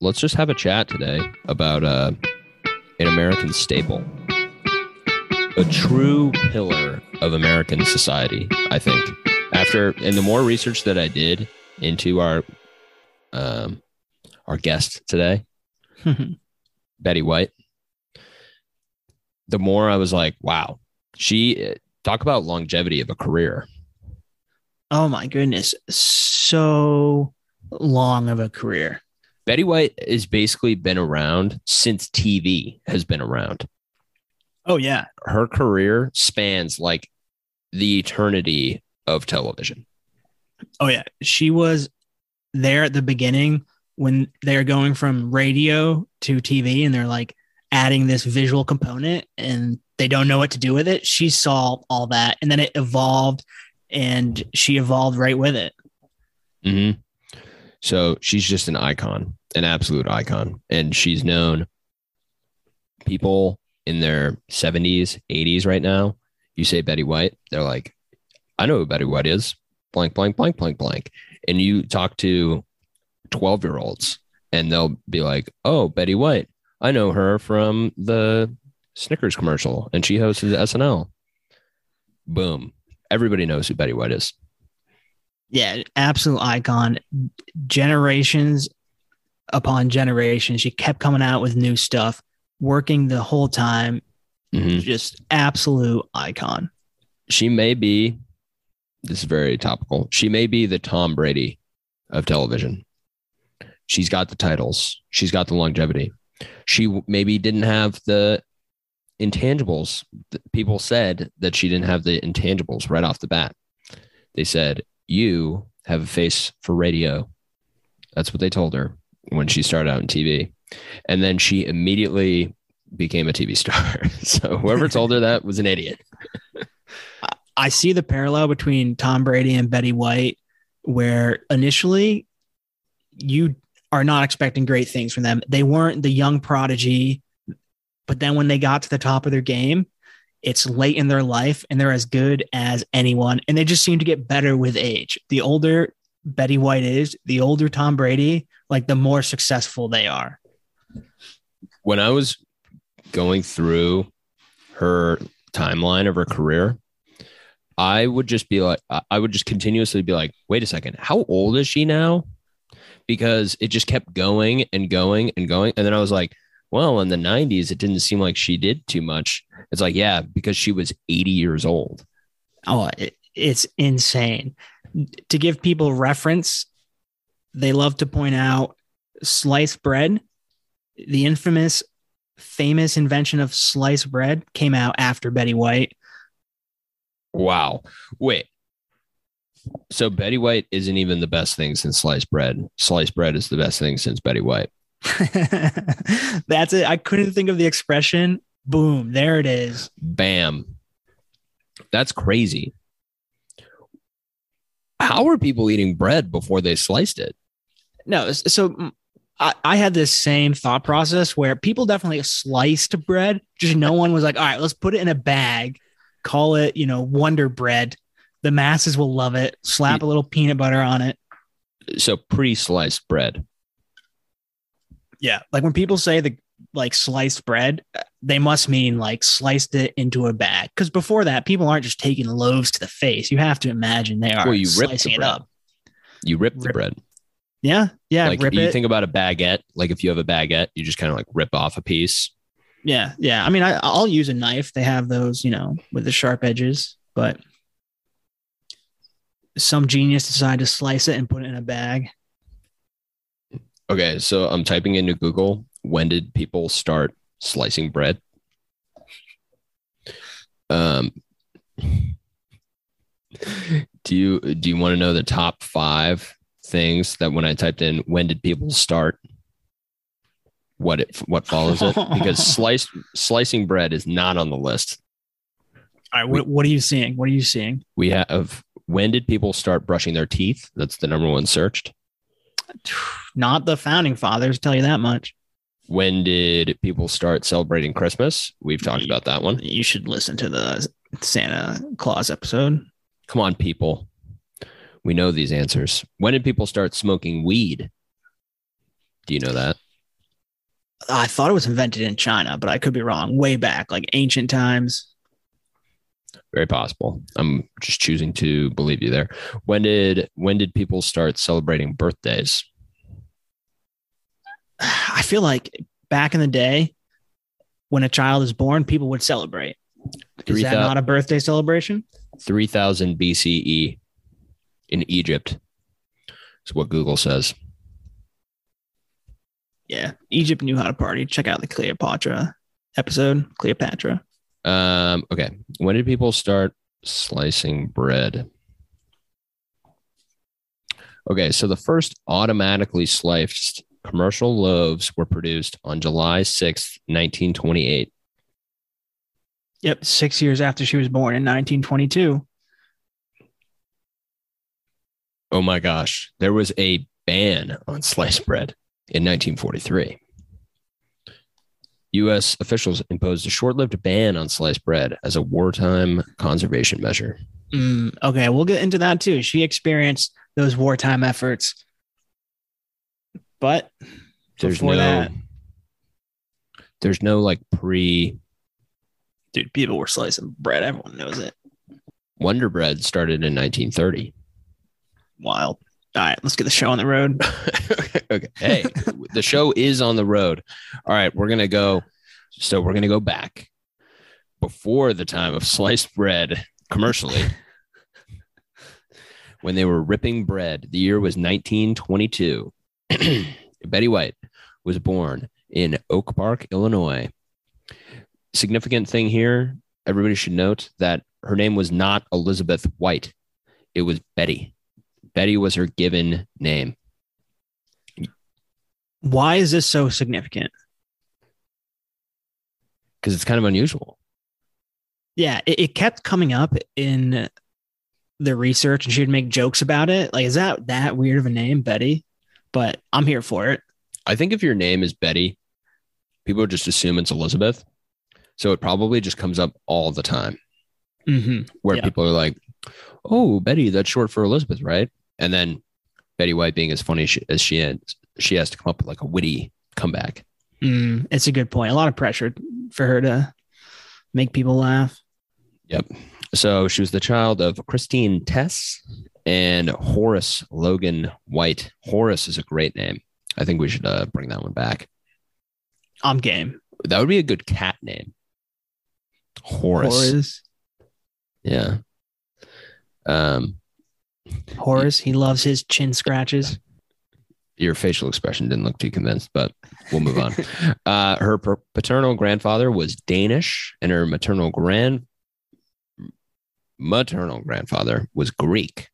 let's just have a chat today about uh, an American staple, a true pillar of American society. I think after and the more research that I did into our um, our guest today, Betty White, the more I was like, wow, she talk about longevity of a career. oh my goodness, so long of a career. Betty White has basically been around since TV has been around. Oh yeah, Her career spans like the eternity of television. oh yeah. She was there at the beginning when they're going from radio to TV, and they're like adding this visual component, and they don't know what to do with it. She saw all that, and then it evolved, and she evolved right with it. hmm So she's just an icon, an absolute icon. And she's known people in their 70s, 80s right now. You say Betty White, they're like, I know who Betty White is, blank, blank, blank, blank, blank. And you talk to 12 year olds and they'll be like, oh, Betty White, I know her from the Snickers commercial and she hosted SNL. Boom. Everybody knows who Betty White is. Yeah, absolute icon. Generations upon generations, she kept coming out with new stuff, working the whole time. Mhm. Just absolute icon. she may be this is very topical she may be the tom brady of television she's got the titles she's got the longevity she maybe didn't have the intangibles people said that she didn't have the intangibles right off the bat they said you have a face for radio. That's what they told her when she started out in tv and then she immediately became a tv star. So whoever told her that was an idiot. I see the parallel between Tom Brady and Betty White, where initially you are not expecting great things from them. They weren't the young prodigy, but then when they got to the top of their game, it's late in their life and they're as good as anyone. And they just seem to get better with age. The older Betty White is, the older Tom Brady, like the more successful they are. when I was going through her timeline of her career, I would just be like, I- would just continuously be like, wait a second, how old is she now? Because it just kept going and going and going. And then I was like, well, in the 90s, it didn't seem like she did too much. It's like, yeah, because she was 80 years old. Oh, it, it's insane. To give people reference, they love to point out sliced bread. The infamous, famous invention of sliced bread came out after Betty White. Wow. Wait. So Betty White isn't even the best thing since sliced bread. Sliced bread is the best thing since Betty White. That's it. I couldn't think of the expression. Boom, there it is. Bam. That's crazy. How were people eating bread before they sliced it? No, so mm, I, I had this same thought process where people definitely sliced bread. Just no one was like, all right, let's put it in a bag, call it, you know, Wonder Bread. The masses will love it. Slap a little peanut butter on it. So pre-sliced bread. Yeah. Like when people say the like sliced bread, they must mean like sliced it into a bag. Because before that, people aren't just taking loaves to the face. You have to imagine they are Well, you rip slicing the it bread. up. You rip the Rip- bread. Yeah. Yeah. like rip you it. think about a baguette. Like if you have a baguette, you just kind of like rip off a piece. Yeah, yeah. I mean, I, I'll use a knife. They have those, you know, with the sharp edges, but some genius decided to slice it and put it in a bag. Okay, so I'm typing into Google. When did people start slicing bread? Um, do you do you want to know the top five things that when I typed in when did people start? What it what follows it? Because sliced slicing bread is not on the list. All right, what, what are you seeing? What are you seeing? We have when did people start brushing their teeth? That's the number one searched. Not the founding fathers, tell you that much. When did people start celebrating Christmas? We've talked about that one. You should listen to the Santa Claus episode. Come on, people. We know these answers. When did people start smoking weed? Do you know that? I thought it was invented in China, but I could be wrong. Way back, like ancient times. Very possible. I'm just choosing to believe you there. When did when did people start celebrating birthdays? I feel like back in the day, when a child is born, people would celebrate. Is Three that not a birthday celebration? 3000 BCE in Egypt. Is what Google says. Yeah, Egypt knew how to party. Check out the Cleopatra episode. Cleopatra. Um, okay. When did people start slicing bread? Okay, so the first automatically sliced commercial loaves were produced on July 6th, 1928. Yep, six years after she was born in 1922. Oh my gosh, there was a ban on sliced bread in 1943. U.S. officials imposed a short lived ban on sliced bread as a wartime conservation measure. Mm, okay, we'll get into that too. She experienced those wartime efforts, but There's no, that- there's no like pre dude, people were slicing bread. Everyone knows it. Wonder Bread started in 1930. Wild. All right, let's get the show on the road. okay. Hey, the show is on the road. All right, we're gonna go. So we're gonna go back before the time of sliced bread commercially. when they were ripping bread, the year was 1922. Betty White was born in Oak Park, Illinois. Significant thing here, everybody should note that her name was not Elizabeth White. It was Betty. Betty was her given name. Why is this so significant? because it's kind of unusual. Yeah, it, it kept coming up in the research, and she would make jokes about it. Like, is that that weird of a name, Betty? But I'm here for it. I think if your name is Betty, people just assume it's Elizabeth. So it probably just comes up all the time hmm where Yeah. people are like, oh, Betty, that's short for Elizabeth, right? And then Betty White being as funny as she is, she has to come up with like a witty comeback. Mm, it's a good point. A lot of pressure for her to make people laugh. Yep. So she was the child of Christine Tess and Horace Logan White. Horace is a great name. I think we should uh, bring that one back. I'm game. That would be a good cat name. Horace. Horace. Yeah. Um, Horace. He loves his chin scratches. your facial expression didn't look too convinced, but we'll move on. uh, her per- paternal grandfather was Danish, and her maternal grand maternal grandfather was Greek.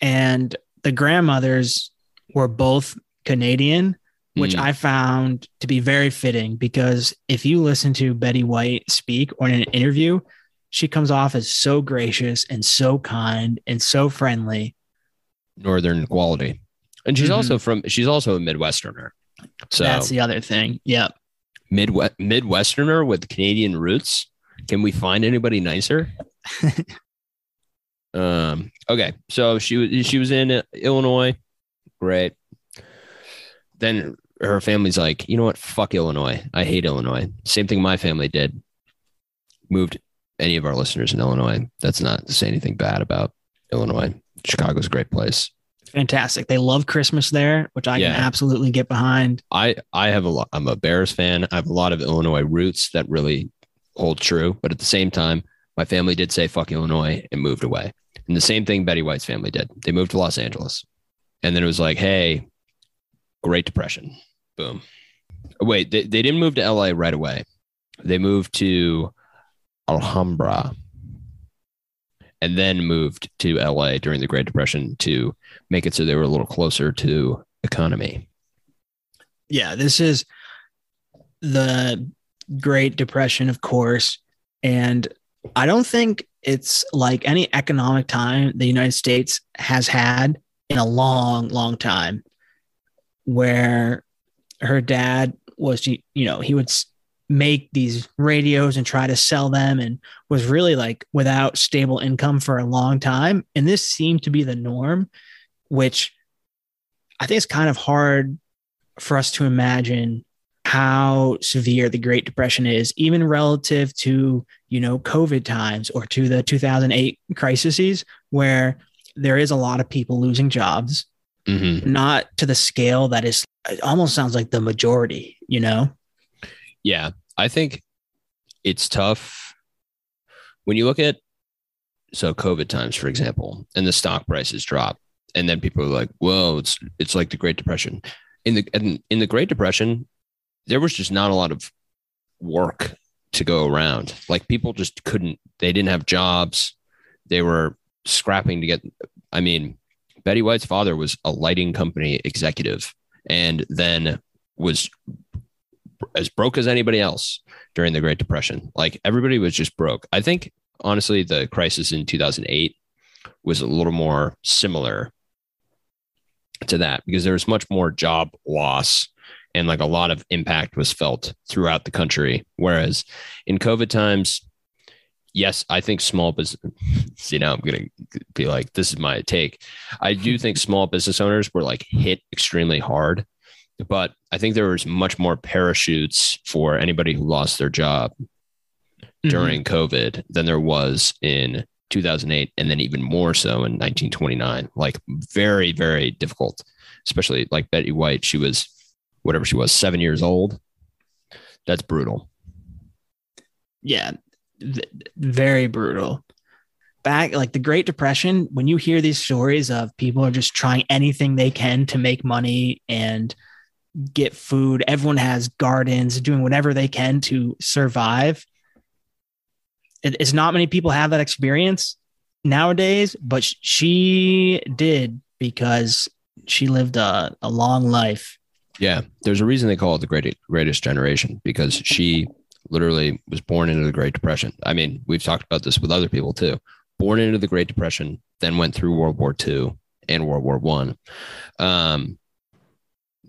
And the grandmothers were both Canadian, which Mm. I found to be very fitting because if you listen to Betty White speak or in an interview, she comes off as so gracious and so kind and so friendly. Northern quality, and she's Mhm. also from. She's also a Midwesterner. So That's the other thing. Yep. Midwest Midwesterner with Canadian roots. Can we find anybody nicer? um. Okay. So she was she was in Illinois. Great. Then her family's like, you know what? Fuck Illinois. I hate Illinois. Same thing my family did. Moved any of our listeners in Illinois. That's not to say anything bad about Illinois. Chicago's a great place. Fantastic. They love Christmas there, which I Yeah. can absolutely get behind. I I have a lot. I'm a Bears fan. I have a lot of Illinois roots that really hold true. But at the same time, my family did say "fuck Illinois" and moved away. And the same thing Betty White's family did. They moved to Los Angeles, and then it was like, "Hey, Great Depression, boom." Wait, they, they didn't move to LA right away. They moved to Alhambra, and then moved to LA during the Great Depression to make it so they were a little closer to economy. Yeah, this is the Great Depression, of course. And I don't think it's like any economic time the United States has had in a long, long time where her dad was, you know, he would make these radios and try to sell them and was really like without stable income for a long time. And this seemed to be the norm, which I think it's kind of hard for us to imagine how severe the Great Depression is, even relative to, you know, COVID times or to the 2008 crises, where there is a lot of people losing jobs, Mhm. not to the scale that is, it almost sounds like the majority, you know? Yeah, I think it's tough when you look at so COVID times, for example, and the stock prices drop, and then people are like, "Whoa, it's it's like the Great Depression." In the in, in the Great Depression, there was just not a lot of work to go around. Like people just couldn't. They didn't have jobs. They were scrapping to get. I mean, Betty White's father was a lighting company executive, and then was as broke as anybody else during the Great Depression. Like everybody was just broke. I think honestly, the crisis in 2008 was a little more similar to that because there was much more job loss and like a lot of impact was felt throughout the country. Whereas in COVID times, yes, I think small business, See, now I'm going to be like, this is my take. I do think small business owners were like hit extremely hard, but I think there was much more parachutes for anybody who lost their job mm-hmm. during COVID than there was in 2008, and then even more so in 1929. Like very, very difficult, especially like Betty White. She was whatever she was, seven years old. That's brutal. yeah very brutal back like the great depression when you hear these stories of people are just trying anything they can to make money and get food everyone has gardens doing whatever they can to survive it, it's not many people have that experience nowadays but sh- she did because she lived a, a long life Yeah, there's a reason they call it the great, greatest generation because she literally was born into the Great Depression. I mean, we've talked about this with other people too. Born into the Great Depression, then went through World War II and World War One. Um,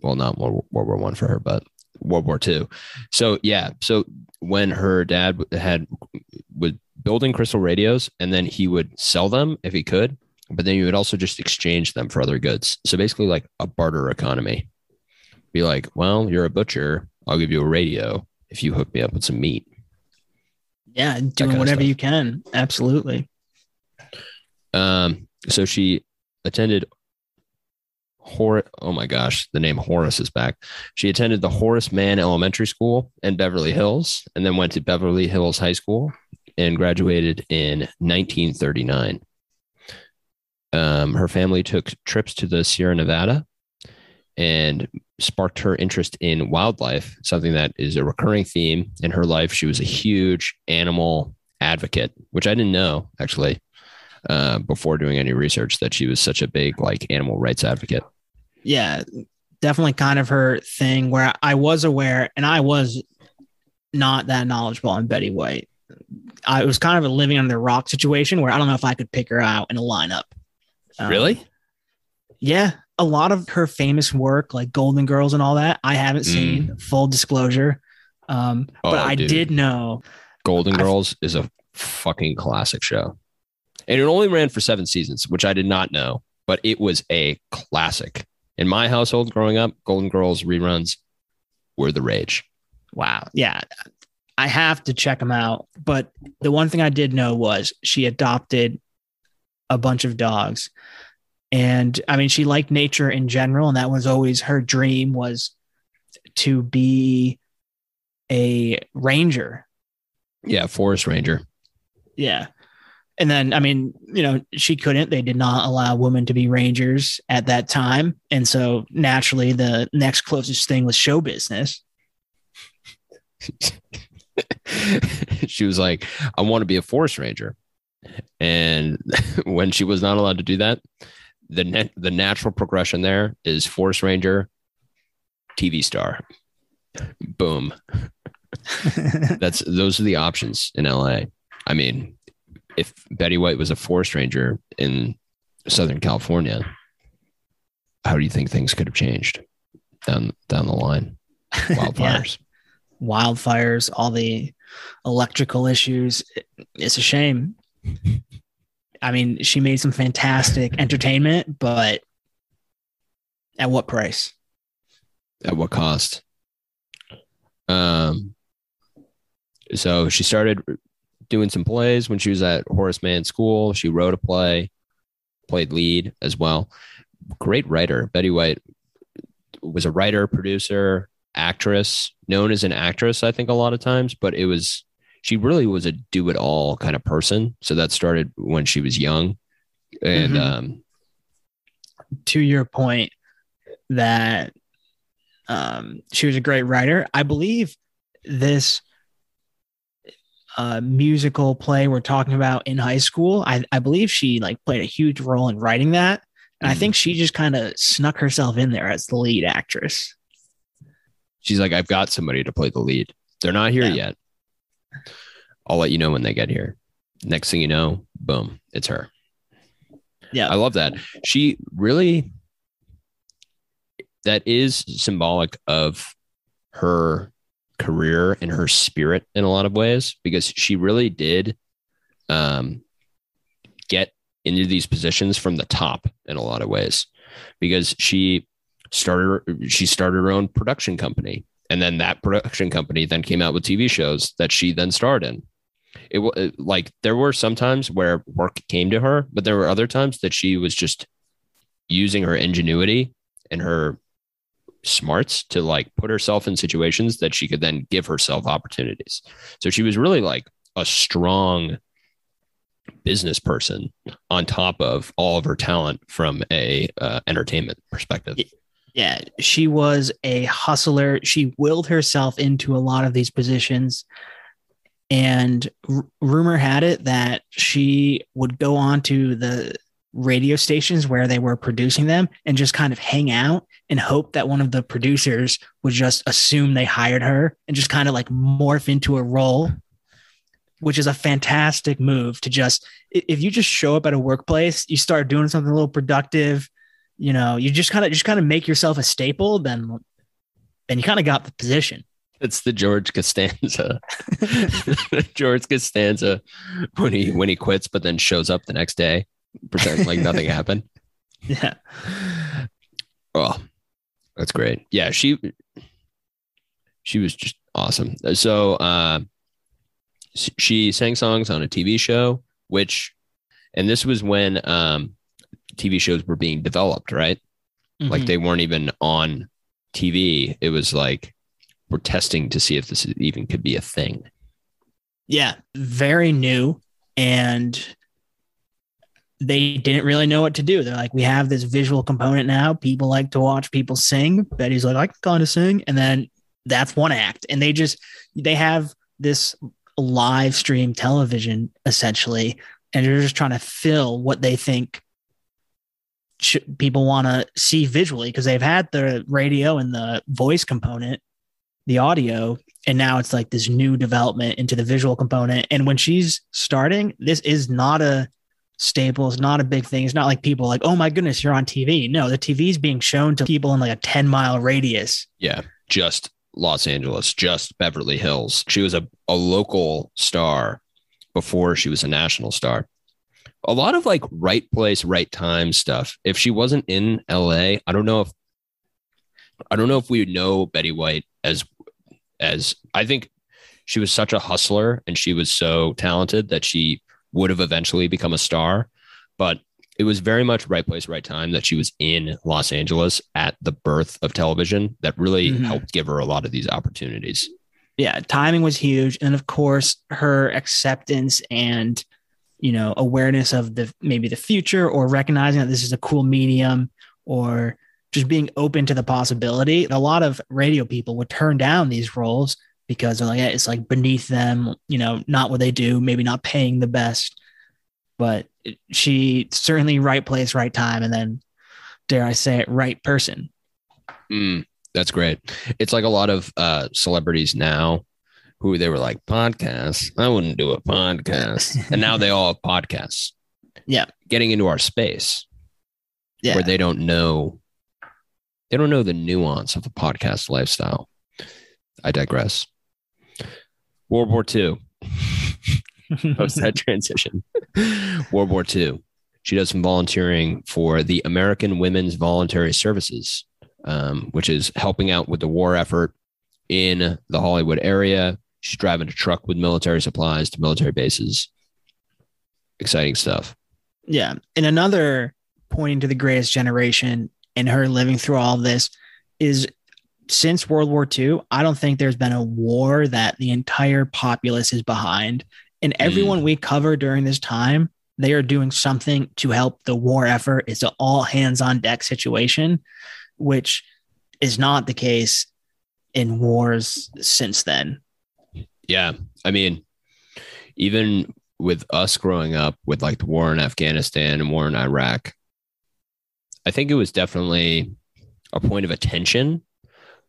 well, not World, World War One for her, but World War Two. So yeah, so when her dad had was building crystal radios, and then he would sell them if he could, but then you would also just exchange them for other goods. So basically, like a barter economy be like, well, you're a butcher. I'll give you a radio if you hook me up with some meat. yeah doing whatever you can absolutely Um, so she attended Hor- oh my gosh, the name Horace is back. She attended the Horace Mann Elementary School in Beverly Hills and then went to Beverly Hills High School and graduated in 1939. Um, her family took trips to the Sierra Nevada and sparked her interest in wildlife, something that is a recurring theme in her life. She was a huge animal advocate, which I didn't know actually uh, before doing any research that she was such a big like animal rights advocate. Yeah, definitely kind of her thing where I was aware and I was not that knowledgeable on Betty White. I was kind of a living under the rock situation where I don't know if I could pick her out in a lineup. Um, yeah. A lot of her famous work, like Golden Girls and all that, I haven't seen, full disclosure. Um, but Oh, I dude. did know. Golden Girls is a fucking classic show. And it only ran for seven seasons, which I did not know, but it was a classic. In my household growing up, Golden Girls reruns were the rage. Wow. Yeah. I have to check them out. But the one thing I did know was she adopted a bunch of dogs. And I mean, she liked nature in general. And that was always her dream was to be a ranger. Yeah, Forest Ranger. Yeah. And then, I mean, you know, she couldn't. They did not allow women to be rangers at that time. And so naturally, the next closest thing was show business. she was like, I want to be a Forest Ranger. And when she was not allowed to do that, the net, the natural progression there is Forest Ranger, TV star. Boom. That's those are the options in LA. I mean, if Betty White was a forest ranger in Southern California, how do you think things could have changed down down the line? Wildfires. wildfires, all the electrical issues. It's a shame. I mean, she made some fantastic entertainment, but at what price? At what cost? Um, so she started doing some plays when she was at Horace Mann School. She wrote a play, played lead as well. Great writer. Betty White was a writer, producer, actress, known as an actress, I think, a lot of times, but it was, she really was a do it all kind of person. So that started when she was young. And, Mhm. um, to your point that um, she was a great writer. I believe this uh, musical play we're talking about in high school, I, I believe she like played a huge role in writing that. And I Mhm. think she just kind of snuck herself in there as the lead actress. she's like, I've got somebody to play the lead. They're not here Yeah. yet. I'll let you know when they get here. Next thing you know, boom, it's her. Yeah. I love that. She really, that is symbolic of her career and her spirit in a lot of ways because she really did um, get into these positions from the top in a lot of ways because she started she started her own production company and then that production company then came out with TV shows that she then starred in. It was like there were some times where work came to her but there were other times that she was just using her ingenuity and her smarts to like put herself in situations that she could then give herself opportunities so she was really like a strong business person on top of all of her talent from a uh, entertainment perspective Yeah, she was a hustler. She willed herself into a lot of these positions. And r- rumor had it that she would go on to the radio stations where they were producing them and just kind of hang out and hope that one of the producers would just assume they hired her and just kind of like morph into a role, which is a fantastic move to just, if you just show up at a workplace, you start doing something a little productive, you know, you just kind of just kind of make yourself a staple, then then you kind of got the position. It's the George Costanza. George Costanza when he when he quits, but then shows up the next day, pretend like nothing happened. Yeah. Oh, that's great. Yeah, she she was just awesome. So uh, she sang songs on a TV show, which, and this was when um, TV shows were being developed, right? Like Mhm. they weren't even on TV. It was like we're testing to see if this even could be a thing. yeah, very new and they didn't really know what to do. They're like, we have this visual component now. People like to watch people sing. Betty's like, I can kind of sing. And then that's one act. And they just, they have this live stream television essentially. And they're just trying to fill what they think sh- people want to see visually because they've had the radio and the voice component, the audio, and now it's like this new development into the visual component. And when she's starting, this is not a staple. Not a big thing. It's not like people like, oh my goodness, you're on TV. No, the TV is being shown to people in like a 10 mile radius. Yeah, just Los Angeles, just Beverly Hills. She was a, a local star before she was a national star. A lot of like right place, right time stuff. If she wasn't in LA, I don't know if I don't know if we would know Betty White as as I think she was such a hustler and she was so talented that she would have eventually become a star. But it was very much right place, right time that she was in Los Angeles at the birth of television that really Mhm. helped give her a lot of these opportunities. Yeah, timing was huge. And of course, her acceptance and you know, awareness of the maybe the future or recognizing that this is a cool medium or just being open to the possibility. A lot of radio people would turn down these roles because they're like, yeah, it's like beneath them, you know, not what they do, maybe not paying the best. But she certainly right place, right time, and then dare I say it, right person. Mm, that's great. It's like a lot of uh, celebrities now who they were like podcasts. I wouldn't do a podcast, and now they all have podcasts. Yeah. getting into our space Yeah. where they don't know they don't know the nuance of a podcast lifestyle. I digress. World War II. Post that transition. World War II. She does some volunteering for the American Women's Voluntary Services, um, which is helping out with the war effort in the Hollywood area. She's driving a truck with military supplies to military bases. Exciting stuff. Yeah. And another pointing to the greatest generation and her living through all this is since World War II, I don't think there's been a war that the entire populace is behind. And mm. everyone we cover during this time, they are doing something to help the war effort. It's an all hands on deck situation, which is not the case in wars since then. Yeah. I mean, even with us growing up with like the war in Afghanistan and war in Iraq, I think it was definitely a point of attention,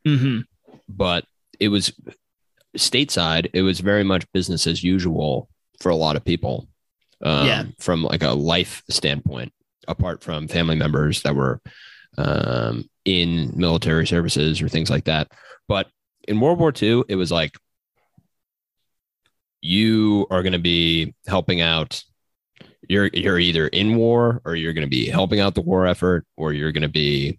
Mm-hmm. but it was stateside. It was very much business as usual for a lot of people. Um, Yeah. From like a life standpoint, apart from family members that were um, in military services or things like that. But in World War II, it was like you are going to be helping out. You're you're either in war or you're going to be helping out the war effort, or you're going to be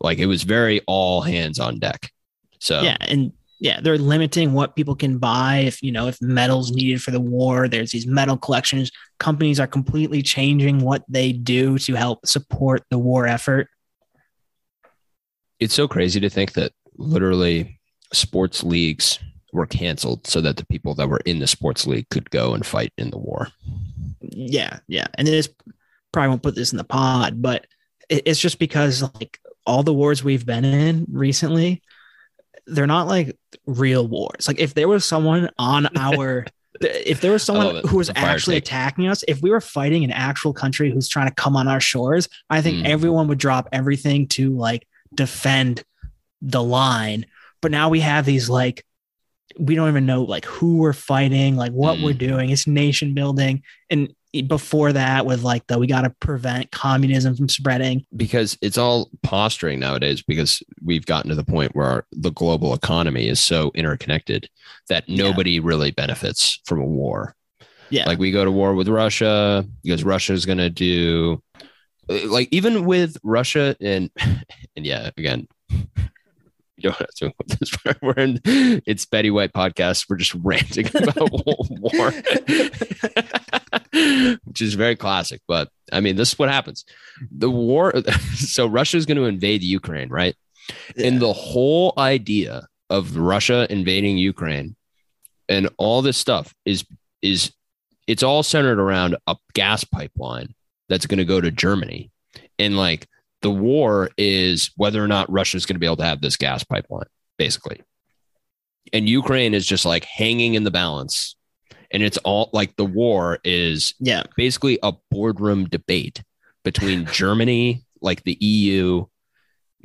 like it was very all hands on deck. So Yeah. And yeah, they're limiting what people can buy. If, you know, if metal's needed for the war, there's these metal collections. Companies are completely changing what they do to help support the war effort. it's so crazy to think that literally sports leagues were canceled so that the people that were in the sports league could go and fight in the war. Yeah, yeah, and it is probably won't put this in the pod, but it's just because like all the wars we've been in recently, they're not like real wars. Like if there was someone on our, if there was someone who was actually take. attacking us, if we were fighting an actual country who's trying to come on our shores, I think Mm. everyone would drop everything to like defend the line. But now we have these like we don't even know like who we're fighting, like what Mm. we're doing. It's nation building. And before that, with like the we got to prevent communism from spreading. because it's all posturing nowadays because we've gotten to the point where the global economy is so interconnected that Yeah. nobody really benefits from a war. Yeah. Like we go to war with Russia because Russia is going to do uh, like even with Russia and and yeah, again, you don't have to this part. We're in it's Betty White podcast. We're just ranting about war, which is very classic. But I mean, this is what happens. The war. So Russia is going to invade Ukraine, right? And the whole idea of Russia invading Ukraine and all this stuff is is it's all centered around a gas pipeline that's going to go to Germany. And like the war is whether or not Russia is going to be able to have this gas pipeline, basically. And Ukraine is just like hanging in the balance. And it's all like the war is yeah. basically a boardroom debate between Germany, like the EU,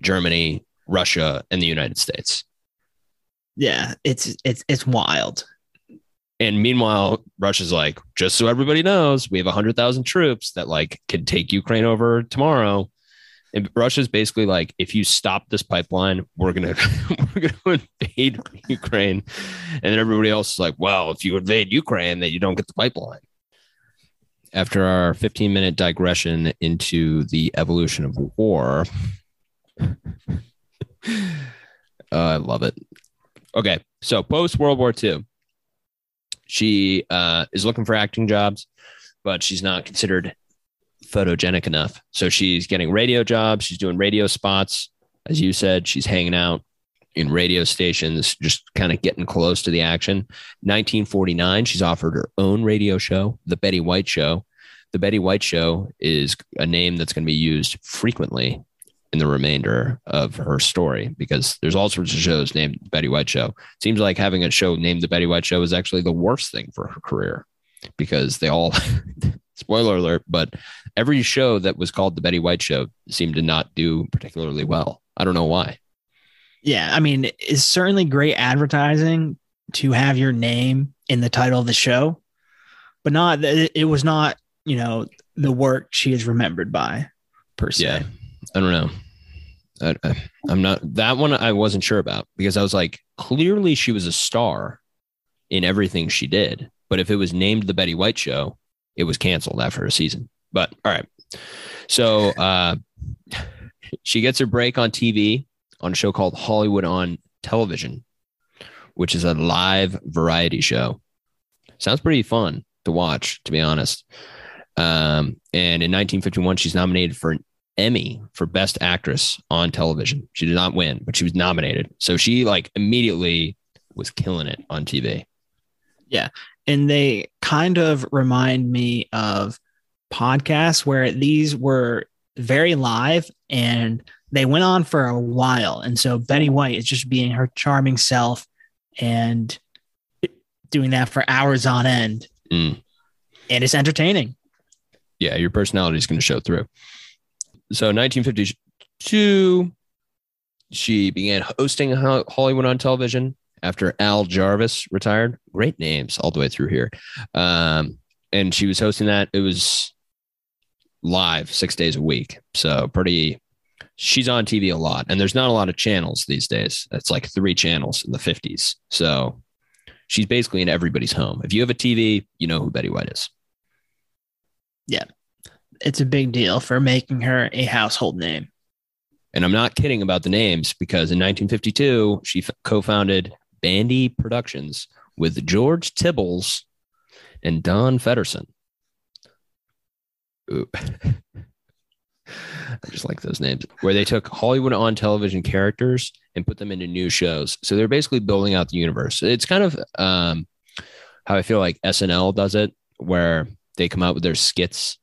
Germany, Russia, and the United States. Yeah. It's it's it's wild. And meanwhile, Russia's like, just so everybody knows, we have 100,000 troops that like can take Ukraine over tomorrow. And Russia's basically like, if you stop this pipeline, we're gonna we're gonna invade Ukraine. And then everybody else is like, well, if you invade Ukraine, then you don't get the pipeline. After our 15 minute digression into the evolution of war, uh, I love it. Okay, so post World War II, she uh, is looking for acting jobs, but she's not considered photogenic enough. So she's getting radio jobs. She's doing radio spots. As you said, she's hanging out in radio stations, just kind of getting close to the action. 1949, she's offered her own radio show, The Betty White Show. The Betty White Show is a name that's going to be used frequently in the remainder of her story because there's all sorts of shows named Betty White Show. Seems like having a show named The Betty White Show is actually the worst thing for her career because they all, spoiler alert, but every show that was called The Betty White Show seemed to not do particularly well. I don't know why. Yeah. I mean, it's certainly great advertising to have your name in the title of the show, but not it was not, you know, the work she is remembered by per se. Yeah. I don't know. I, I, I'm not that one. I wasn't sure about because I was like, clearly she was a star in everything she did. But if it was named the Betty White Show, it was canceled after a season. But all right. So uh, she gets her break on TV on a show called Hollywood on Television. which is a live variety show. Sounds pretty fun to watch, to be honest. Um, and in 1951, she's nominated for an Emmy for Best Actress on television. She did not win, but she was nominated. So she like immediately was killing it on TV. Yeah. And they kind of remind me of podcasts where these were very live and they went on for a while. And so Betty White is just being her charming self and doing that for hours on end. Mm. And it's entertaining. Yeah, your personality is going to show through. So 1952, she began hosting Hollywood on television after Al Jarvis retired. Great names all the way through here. Um, and she was hosting that. It was live six days a week. So pretty, she's on TV a lot. And there's not a lot of channels these days. It's like three channels in the 50s. So she's basically in everybody's home. If you have a TV, you know who Betty White is. Yeah. It's a big deal for making her a household name. And I'm not kidding about the names because in 1952, she f- co founded Bandy Productions with George Tibbles and Don Fedderson. I just like those names, where they took Hollywood on television characters and put them into new shows. So they're basically building out the universe. It's kind of um, how I feel like SNL does it, where they come out with their skits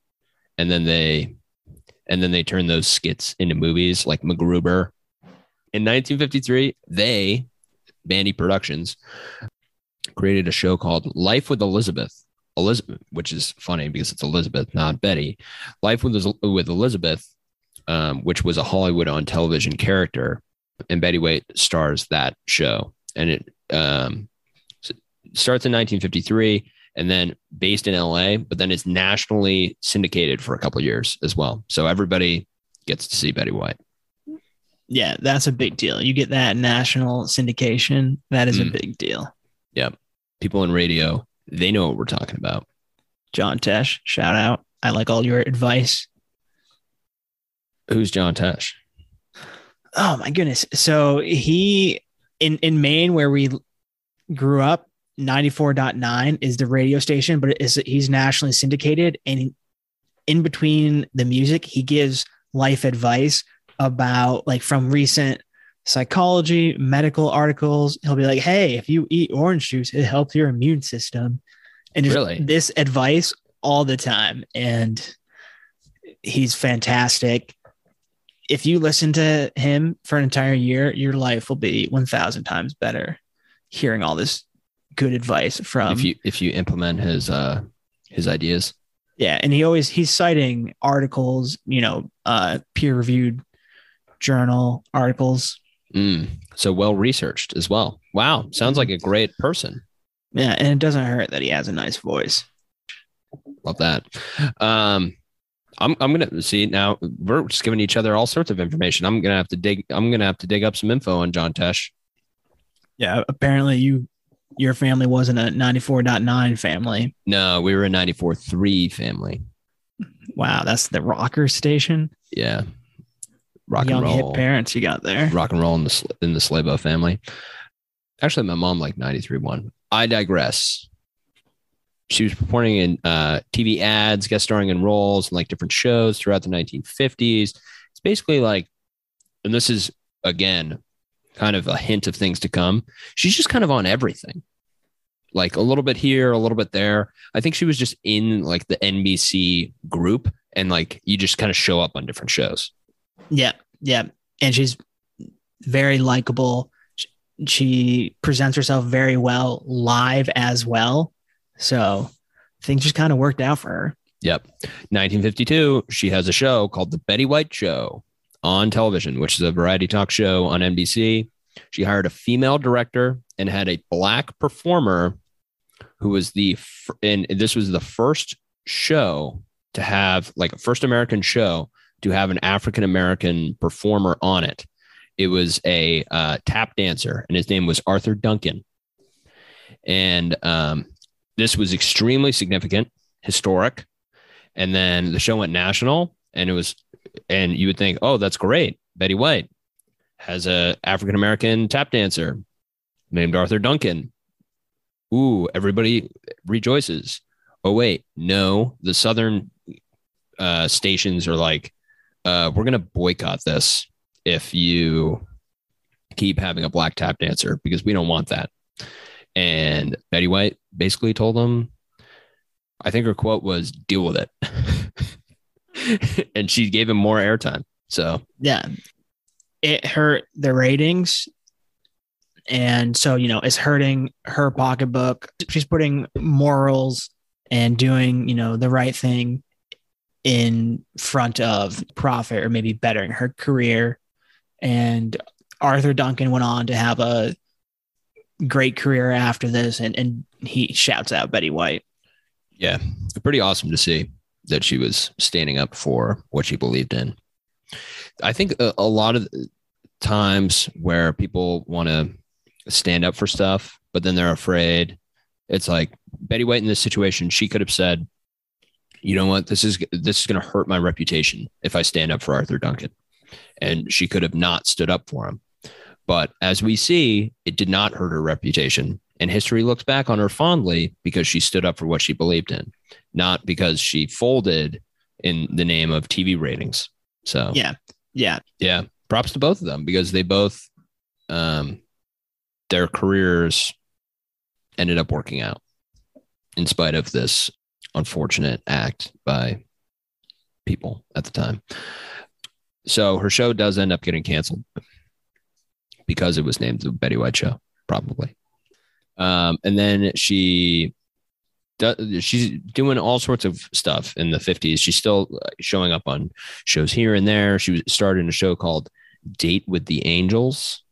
and then they and then they turn those skits into movies like MacGruber. In 1953, they Bandy Productions created a show called Life with Elizabeth. Elizabeth, which is funny because it's Elizabeth, not Betty. Life with with Elizabeth, um, which was a Hollywood on television character, and Betty White stars that show, and it um, starts in 1953 and then based in LA, but then it's nationally syndicated for a couple years as well. So everybody gets to see Betty White yeah, that's a big deal. You get that national syndication. That is mm. a big deal. Yep. People in radio, they know what we're talking about. John Tesh, shout out. I like all your advice. Who's John Tesh? Oh my goodness. So he in in Maine where we grew up, 94.9 is the radio station, but is he's nationally syndicated and in between the music, he gives life advice about like from recent psychology, medical articles. He'll be like, "Hey, if you eat orange juice, it helps your immune system." And just really? this advice all the time and he's fantastic. If you listen to him for an entire year, your life will be 1000 times better hearing all this good advice from if you if you implement his uh his ideas. Yeah, and he always he's citing articles, you know, uh peer reviewed journal articles. Mm, so well researched as well. Wow. Sounds like a great person. Yeah. And it doesn't hurt that he has a nice voice. Love that. Um, I'm, I'm gonna see now. We're just giving each other all sorts of information. I'm gonna have to dig. I'm gonna have to dig up some info on John Tesh. Yeah, apparently you, your family wasn't a 94.9 family. No, we were a 94.3 family. Wow, that's the rocker station. Yeah, rock Young and roll. parents you got there. Rock and roll in the in the Slabo family. Actually, my mom like 93 one. I digress. She was performing in uh, TV ads, guest starring in roles and like different shows throughout the 1950s. It's basically like, and this is again kind of a hint of things to come. She's just kind of on everything like a little bit here, a little bit there. I think she was just in like the NBC group and like you just kind of show up on different shows. Yeah, yeah, and she's very likable. She presents herself very well live as well. So things just kind of worked out for her. Yep. 1952, she has a show called The Betty White Show on television, which is a variety talk show on NBC. She hired a female director and had a black performer who was the, and this was the first show to have like a first American show to have an African American performer on it. It was a uh, tap dancer, and his name was Arthur Duncan. And um, this was extremely significant, historic. And then the show went national, and it was, and you would think, oh, that's great. Betty White has a African American tap dancer. named Arthur Duncan. Ooh, everybody rejoices. Oh wait, no, the southern uh, stations are like, uh, we're gonna boycott this if you keep having a black tap dancer because we don't want that. And Betty White basically told them, I think her quote was, "Deal with it," and she gave him more airtime. So yeah, it hurt the ratings. And so, you know, it's hurting her pocketbook. She's putting morals and doing, you know, the right thing in front of profit or maybe bettering her career. And Arthur Duncan went on to have a great career after this and, and he shouts out Betty White. Yeah, pretty awesome to see that she was standing up for what she believed in. I think a, a lot of times where people want to stand up for stuff, but then they're afraid. It's like Betty White in this situation, she could have said, "You know what? This is this is going to hurt my reputation if I stand up for Arthur Duncan," and she could have not stood up for him. But as we see, it did not hurt her reputation, and history looks back on her fondly because she stood up for what she believed in, not because she folded in the name of TV ratings. So yeah, yeah, yeah. Props to both of them because they both, um, their careers ended up working out in spite of this unfortunate act by people at the time. So her show does end up getting canceled because it was named the Betty White Show, probably. Um, and then she she's doing all sorts of stuff in the 50s. She's still uh, showing up on shows here and there. She was started a show called Date with the Angels.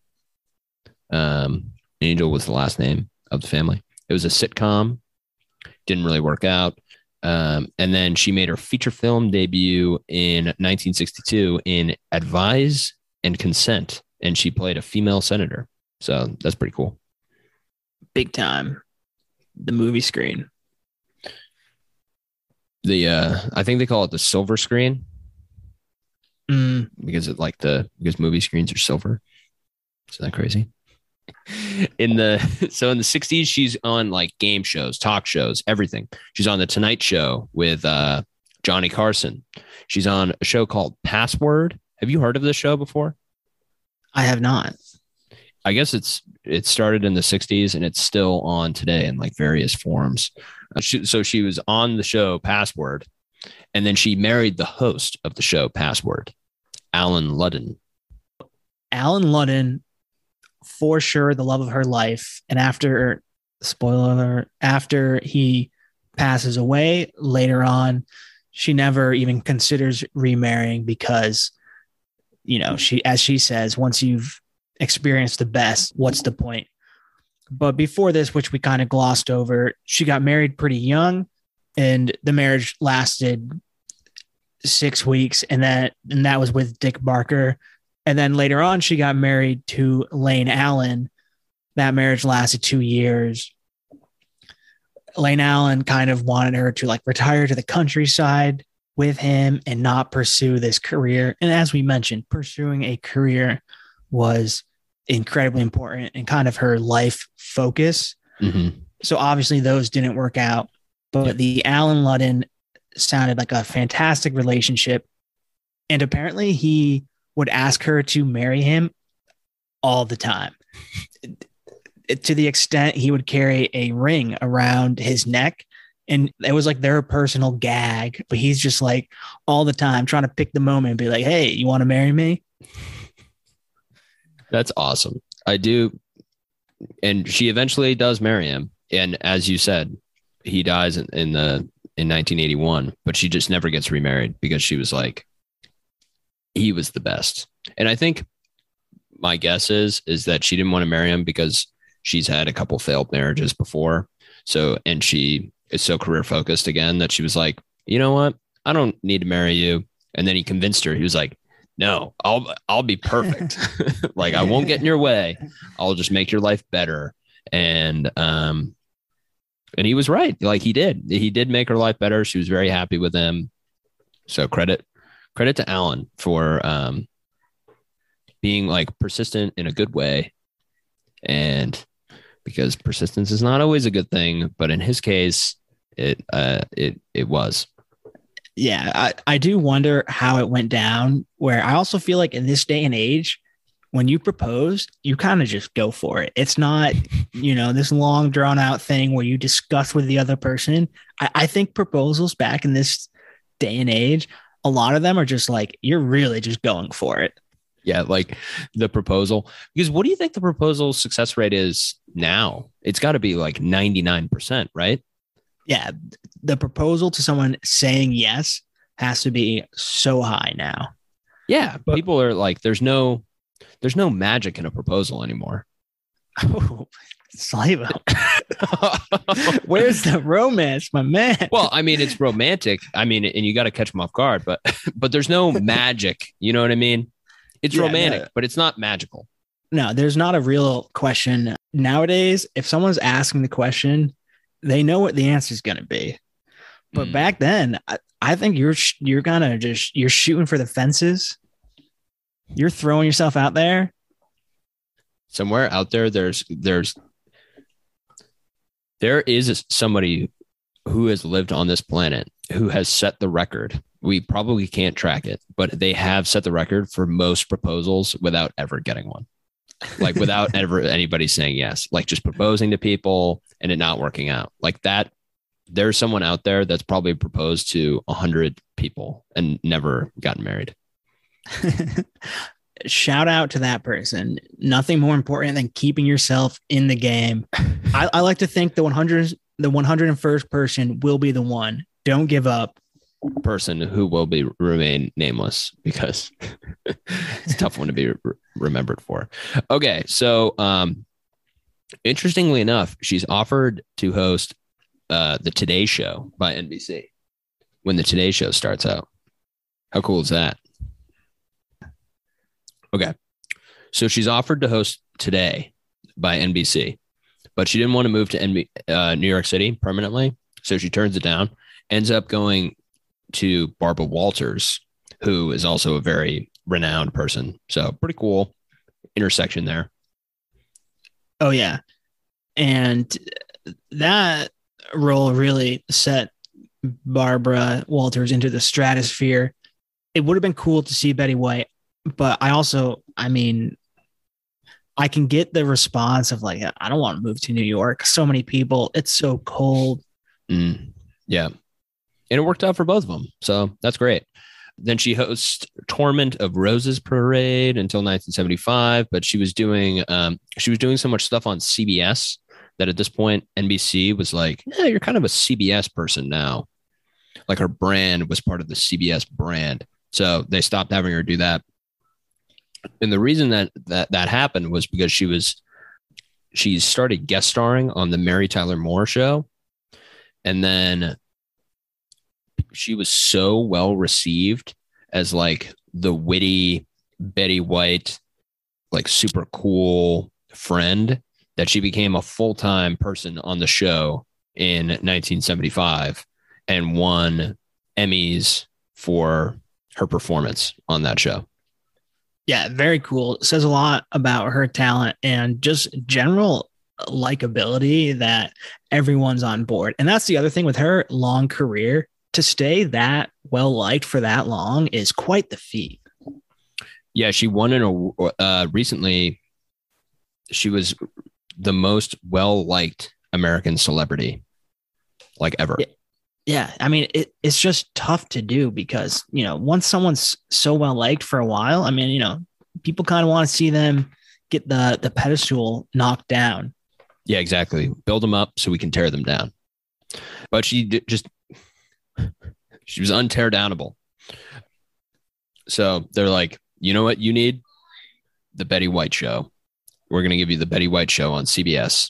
Um, Angel was the last name of the family. It was a sitcom, didn't really work out. Um, and then she made her feature film debut in 1962 in Advise and Consent, and she played a female senator. So that's pretty cool. Big time. The movie screen the uh I think they call it the silver screen mm. because it like the because movie screens are silver. Isn't that crazy? In the so in the 60s, she's on like game shows, talk shows, everything. She's on the Tonight Show with uh Johnny Carson. She's on a show called Password. Have you heard of this show before? I have not. I guess it's it started in the 60s and it's still on today in like various forms. Uh, she, so she was on the show Password, and then she married the host of the show Password, Allen Ludden. Allen Ludden, for sure, the love of her life. And after, spoiler alert, after he passes away later on, she never even considers remarrying because, you know, she, as she says, once you've experienced the best, what's the point? But before this, which we kind of glossed over, she got married pretty young and the marriage lasted six weeks and that and that was with Dick Barker. And then later on she got married to Lane Allen. That marriage lasted two years. Lane Allen kind of wanted her to like retire to the countryside with him and not pursue this career. And as we mentioned, pursuing a career was incredibly important and kind of her life focus. Mm-hmm. So obviously those didn't work out, but yep. the Allen Ludden sounded like a fantastic relationship. And apparently he would ask her to marry him all the time. to the extent he would carry a ring around his neck and it was like their personal gag but he's just like all the time trying to pick the moment and be like hey you want to marry me that's awesome. I do. And she eventually does marry him. And as you said, he dies in, in the in 1981, but she just never gets remarried because she was like, he was the best. And I think my guess is is that she didn't want to marry him because she's had a couple failed marriages before. So and she is so career focused again that she was like, you know what? I don't need to marry you. And then he convinced her. He was like, no, I'll I'll be perfect. like I won't get in your way. I'll just make your life better. And um and he was right. Like he did. He did make her life better. She was very happy with him. So credit credit to Allen for um being like persistent in a good way and because persistence is not always a good thing, but in his case, it uh, it it was. Yeah, I, I do wonder how it went down. Where I also feel like in this day and age, when you propose, you kind of just go for it. It's not, you know, this long drawn out thing where you discuss with the other person. I, I think proposals back in this day and age, a lot of them are just like, you're really just going for it. Yeah, like the proposal. Because what do you think the proposal success rate is now? It's got to be like 99%, right? Yeah. The proposal to someone saying yes has to be so high now. Yeah. But, people are like, there's no there's no magic in a proposal anymore. Oh, Slavo. Where's the romance, my man? Well, I mean, it's romantic. I mean, and you got to catch them off guard, but but there's no magic. You know what I mean? It's yeah, romantic, but it's not magical. No, there's not a real question nowadays. If someone's asking the question, they know what the answer is going to be. But mm. back then, I, I think you're you're kind of just you're shooting for the fences you're throwing yourself out there. Somewhere out there, there's there's there is somebody who has lived on this planet who has set the record. We probably can't track it, but they have set the record for most proposals without ever getting one. Like without ever anybody saying yes, like just proposing to people and it not working out. Like that there's someone out there that's probably proposed to a hundred people and never gotten married. Shout out to that person. Nothing more important than keeping yourself in the game. I, I like to think the 100, the 101st person will be the one. Don't give up. Person who will be remain nameless because it's a tough one to be re- remembered for. Okay, so um, interestingly enough, she's offered to host uh, the Today Show by NBC when the Today Show starts out. How cool is that? Okay. So she's offered to host today by NBC, but she didn't want to move to NB, uh, New York City permanently. So she turns it down, ends up going to Barbara Walters, who is also a very renowned person. So pretty cool intersection there. Oh, yeah. And that role really set Barbara Walters into the stratosphere. It would have been cool to see Betty White but I also, I mean, I can get the response of like, I don't want to move to New York. So many people, it's so cold. Mm, yeah. And it worked out for both of them. So that's great. Then she hosts Tournament of Roses Parade until 1975, but she was doing um, she was doing so much stuff on CBS that at this point NBC was like, yeah, you're kind of a CBS person now. Like her brand was part of the CBS brand. So they stopped having her do that and the reason that that that happened was because she was she started guest starring on the Mary Tyler Moore show, and then she was so well received as like the witty Betty White, like super cool friend that she became a full time person on the show in 1975 and won Emmys for her performance on that show yeah, very cool. It says a lot about her talent and just general likability that everyone's on board. And that's the other thing with her long career to stay that well liked for that long is quite the feat. Yeah, she won an award uh, recently. She was the most well liked American celebrity like ever. Yeah. Yeah, I mean, it, it's just tough to do because you know once someone's so well liked for a while, I mean, you know, people kind of want to see them get the the pedestal knocked down. Yeah, exactly. Build them up so we can tear them down. But she just she was untear downable. So they're like, you know what you need? The Betty White show. We're gonna give you the Betty White show on CBS.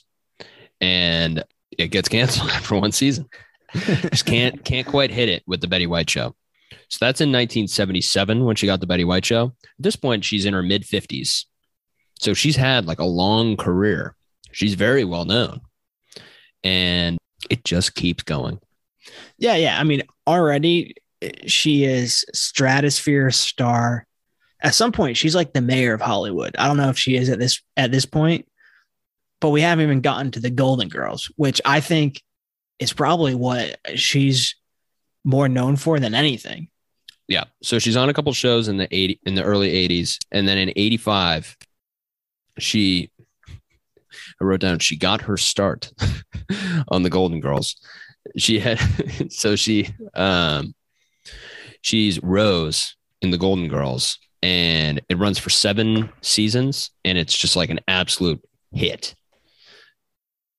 And it gets canceled after one season. Just can't can't quite hit it with the Betty White show. So that's in 1977 when she got the Betty White show. At this point, she's in her mid 50s. So she's had like a long career. She's very well known. And it just keeps going. Yeah, yeah. I mean, already eh, she is stratosphere star. At some point, she's like the mayor of Hollywood. I don't know if she is at this at this point, but we haven't even gotten to the Golden Girls, which I think is probably what she's more known for than anything. Yeah. So she's on a couple shows in the 80 in the early 80s and then in 85 she I wrote down she got her start on the Golden Girls. She had so she um she's Rose in the Golden Girls and it runs for 7 seasons and it's just like an absolute hit.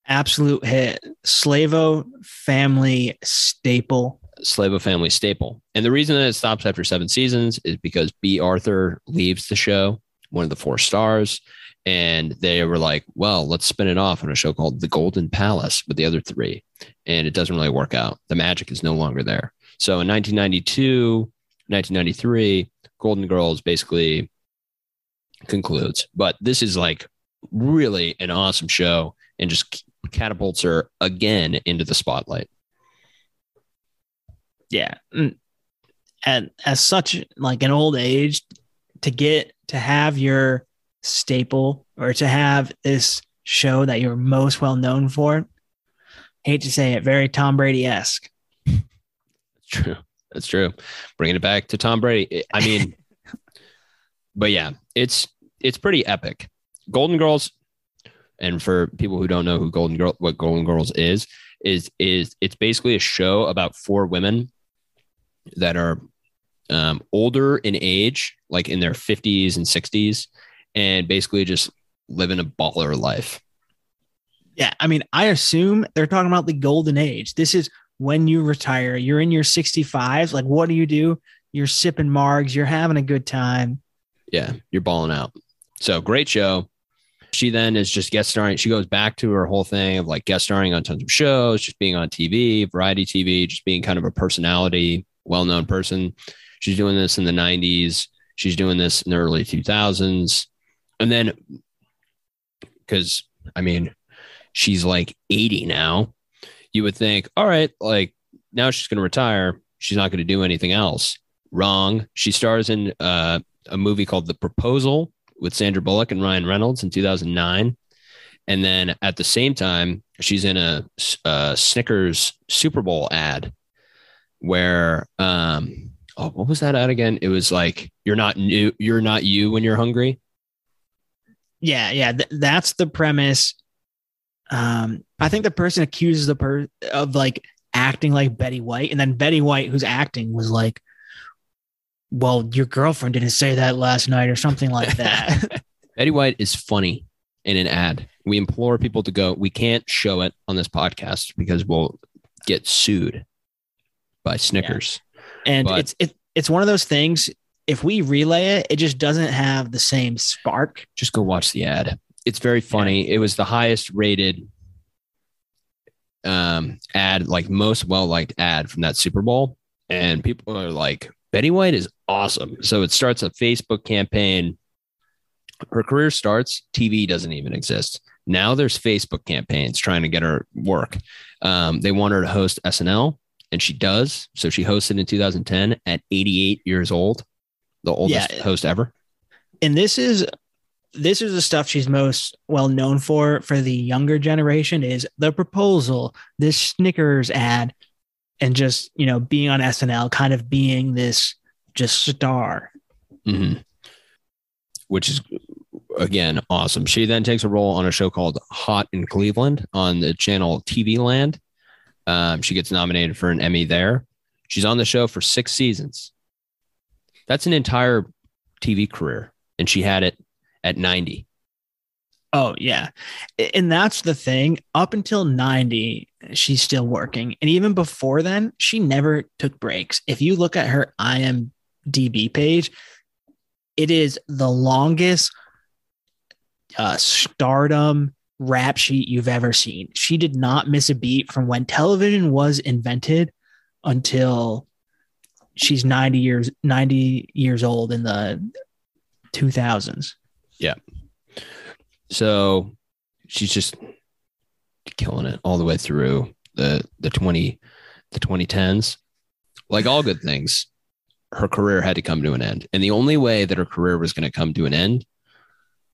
Absolute hit. Slavo family staple. Slavo family staple. And the reason that it stops after 7 seasons is because Bea Arthur leaves the show, one of the four stars and they were like, well, let's spin it off on a show called The Golden Palace with the other three. And it doesn't really work out. The magic is no longer there. So in 1992, 1993, Golden Girls basically concludes. But this is like really an awesome show and just catapults her again into the spotlight. Yeah. Mm. And as such, like an old age, to get to have your staple or to have this show that you're most well known for. Hate to say it, very Tom Brady esque. True. That's true. Bringing it back to Tom Brady. I mean, but yeah, it's it's pretty epic. Golden Girls, and for people who don't know who Golden Girl, what Golden Girls is, is is it's basically a show about four women that are um, older in age, like in their fifties and sixties, and basically just living a baller life. Yeah, I mean, I assume they're talking about the golden age. This is when you retire. You're in your 65s. Like, what do you do? You're sipping margs. You're having a good time. Yeah, you're balling out. So great show. She then is just guest starring. She goes back to her whole thing of like guest starring on tons of shows, just being on TV, variety TV, just being kind of a personality, well known person. She's doing this in the 90s. She's doing this in the early 2000s. And then, because I mean, she's like 80 now, you would think, all right, like now she's going to retire. She's not going to do anything else. Wrong. She stars in uh, a movie called The Proposal with Sandra Bullock and Ryan Reynolds in 2009. And then at the same time, she's in a, a Snickers Super Bowl ad where, um, oh, what was that ad again? It was like, you're not new, you're not you when you're hungry. Yeah, yeah, th- that's the premise. Um, I think the person accuses the per of like acting like Betty White, and then Betty White, who's acting, was like, "Well, your girlfriend didn't say that last night," or something like that. Betty White is funny in an ad. We implore people to go. We can't show it on this podcast because we'll get sued by Snickers. Yeah. And but, it's it, it's one of those things if we relay it, it just doesn't have the same spark. Just go watch the ad. It's very funny. Yeah. It was the highest rated um, ad, like most well liked ad from that Super Bowl. And people are like, Betty White is awesome. So it starts a Facebook campaign. Her career starts, TV doesn't even exist. Now there's Facebook campaigns trying to get her work. Um, they want her to host SNL, and she does. So she hosted in 2010 at 88 years old the oldest yeah. host ever. And this is this is the stuff she's most well known for for the younger generation is the proposal, this Snickers ad, and just you know being on SNL, kind of being this just star. Mm-hmm. Which is again awesome. She then takes a role on a show called Hot in Cleveland on the channel TV Land. Um, she gets nominated for an Emmy there. She's on the show for six seasons. That's an entire TV career. And she had it at 90. Oh, yeah. And that's the thing. Up until 90, she's still working. And even before then, she never took breaks. If you look at her IMDb page, it is the longest uh, stardom rap sheet you've ever seen. She did not miss a beat from when television was invented until she's 90 years 90 years old in the 2000s yeah so she's just killing it all the way through the the 20 the 2010s like all good things her career had to come to an end and the only way that her career was going to come to an end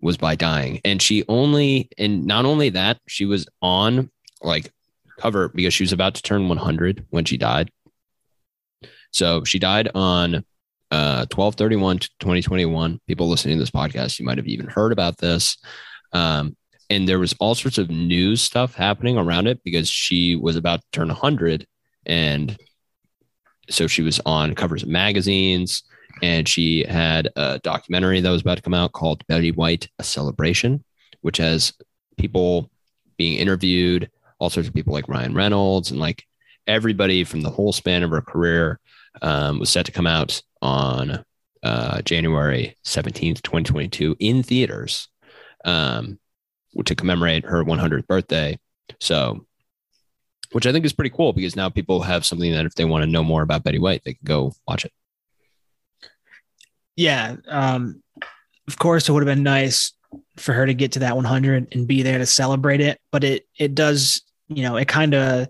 was by dying. And she only, and not only that, she was on like cover because she was about to turn 100 when she died. So she died on uh 1231 2021 people listening to this podcast you might have even heard about this um and there was all sorts of news stuff happening around it because she was about to turn 100 and so she was on covers of magazines and she had a documentary that was about to come out called Betty White a celebration which has people being interviewed all sorts of people like Ryan Reynolds and like everybody from the whole span of her career um, was set to come out on uh, January 17th, 2022 in theaters um, to commemorate her 100th birthday. So, which I think is pretty cool because now people have something that if they want to know more about Betty White, they can go watch it. Yeah. Um, of course, it would have been nice for her to get to that 100 and be there to celebrate it, but it it does, you know, it kind of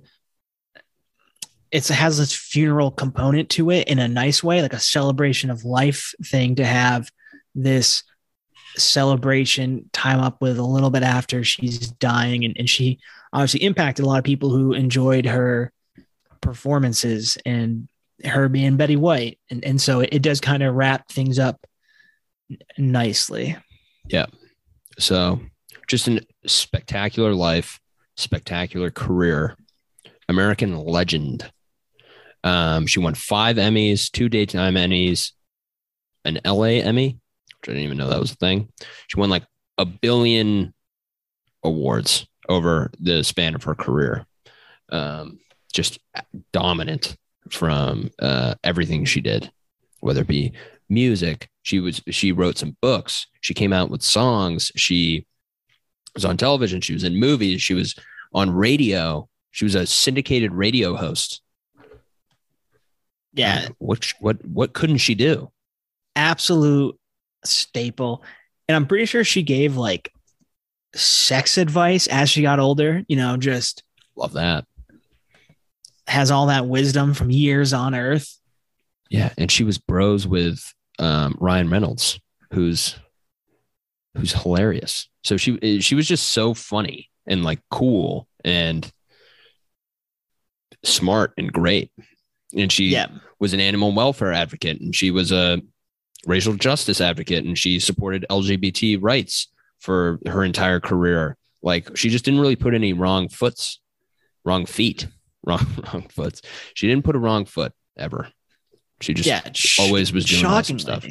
it has this funeral component to it in a nice way, like a celebration of life thing to have this celebration time up with a little bit after she's dying. And, and she obviously impacted a lot of people who enjoyed her performances and her being Betty White. And, and so it, does kind of wrap things up nicely. Yeah. So just a spectacular life, spectacular career, American legend. Um, she won five Emmys, two daytime Emmys, an LA Emmy, which I didn't even know that was a thing. She won like a billion awards over the span of her career. Um, just dominant from uh, everything she did, whether it be music. She was she wrote some books. She came out with songs. She was on television. She was in movies. She was on radio. She was a syndicated radio host. Yeah. What what what couldn't she do? Absolute staple. And I'm pretty sure she gave like sex advice as she got older, you know, just love that. Has all that wisdom from years on earth. Yeah, and she was bros with um, Ryan Reynolds, who's who's hilarious. So she she was just so funny and like cool and smart and great. And she yeah. was an animal welfare advocate and she was a racial justice advocate and she supported LGBT rights for her entire career. Like she just didn't really put any wrong foots, wrong feet, wrong wrong foots. She didn't put a wrong foot ever. She just yeah, always was doing awesome stuff.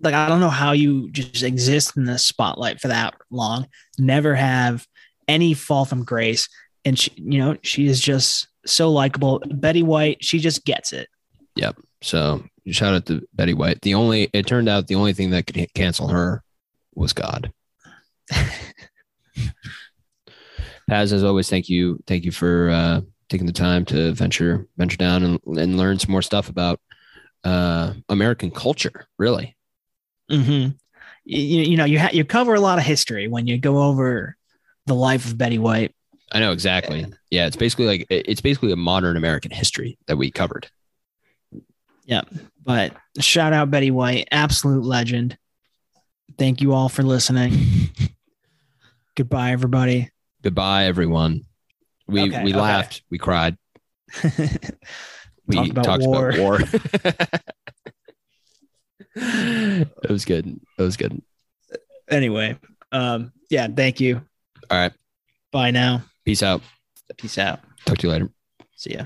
Like I don't know how you just exist in the spotlight for that long, never have any fall from grace, and she, you know, she is just so likable. Betty White, she just gets it. Yep. So shout out to Betty White. The only it turned out the only thing that could cancel her was God. Paz, as always, thank you, thank you for uh, taking the time to venture venture down and, and learn some more stuff about uh, American culture. Really. Mm-hmm. You, you know, you ha- you cover a lot of history when you go over the life of Betty White. I know exactly. Yeah, it's basically like it's basically a modern American history that we covered. Yeah, but shout out Betty White, absolute legend. Thank you all for listening. Goodbye, everybody. Goodbye, everyone. We okay, we okay. laughed, we cried. we talked about talked war. About war. it was good. It was good. Anyway, um, yeah, thank you. All right. Bye now. Peace out. Peace out. Talk to you later. See ya.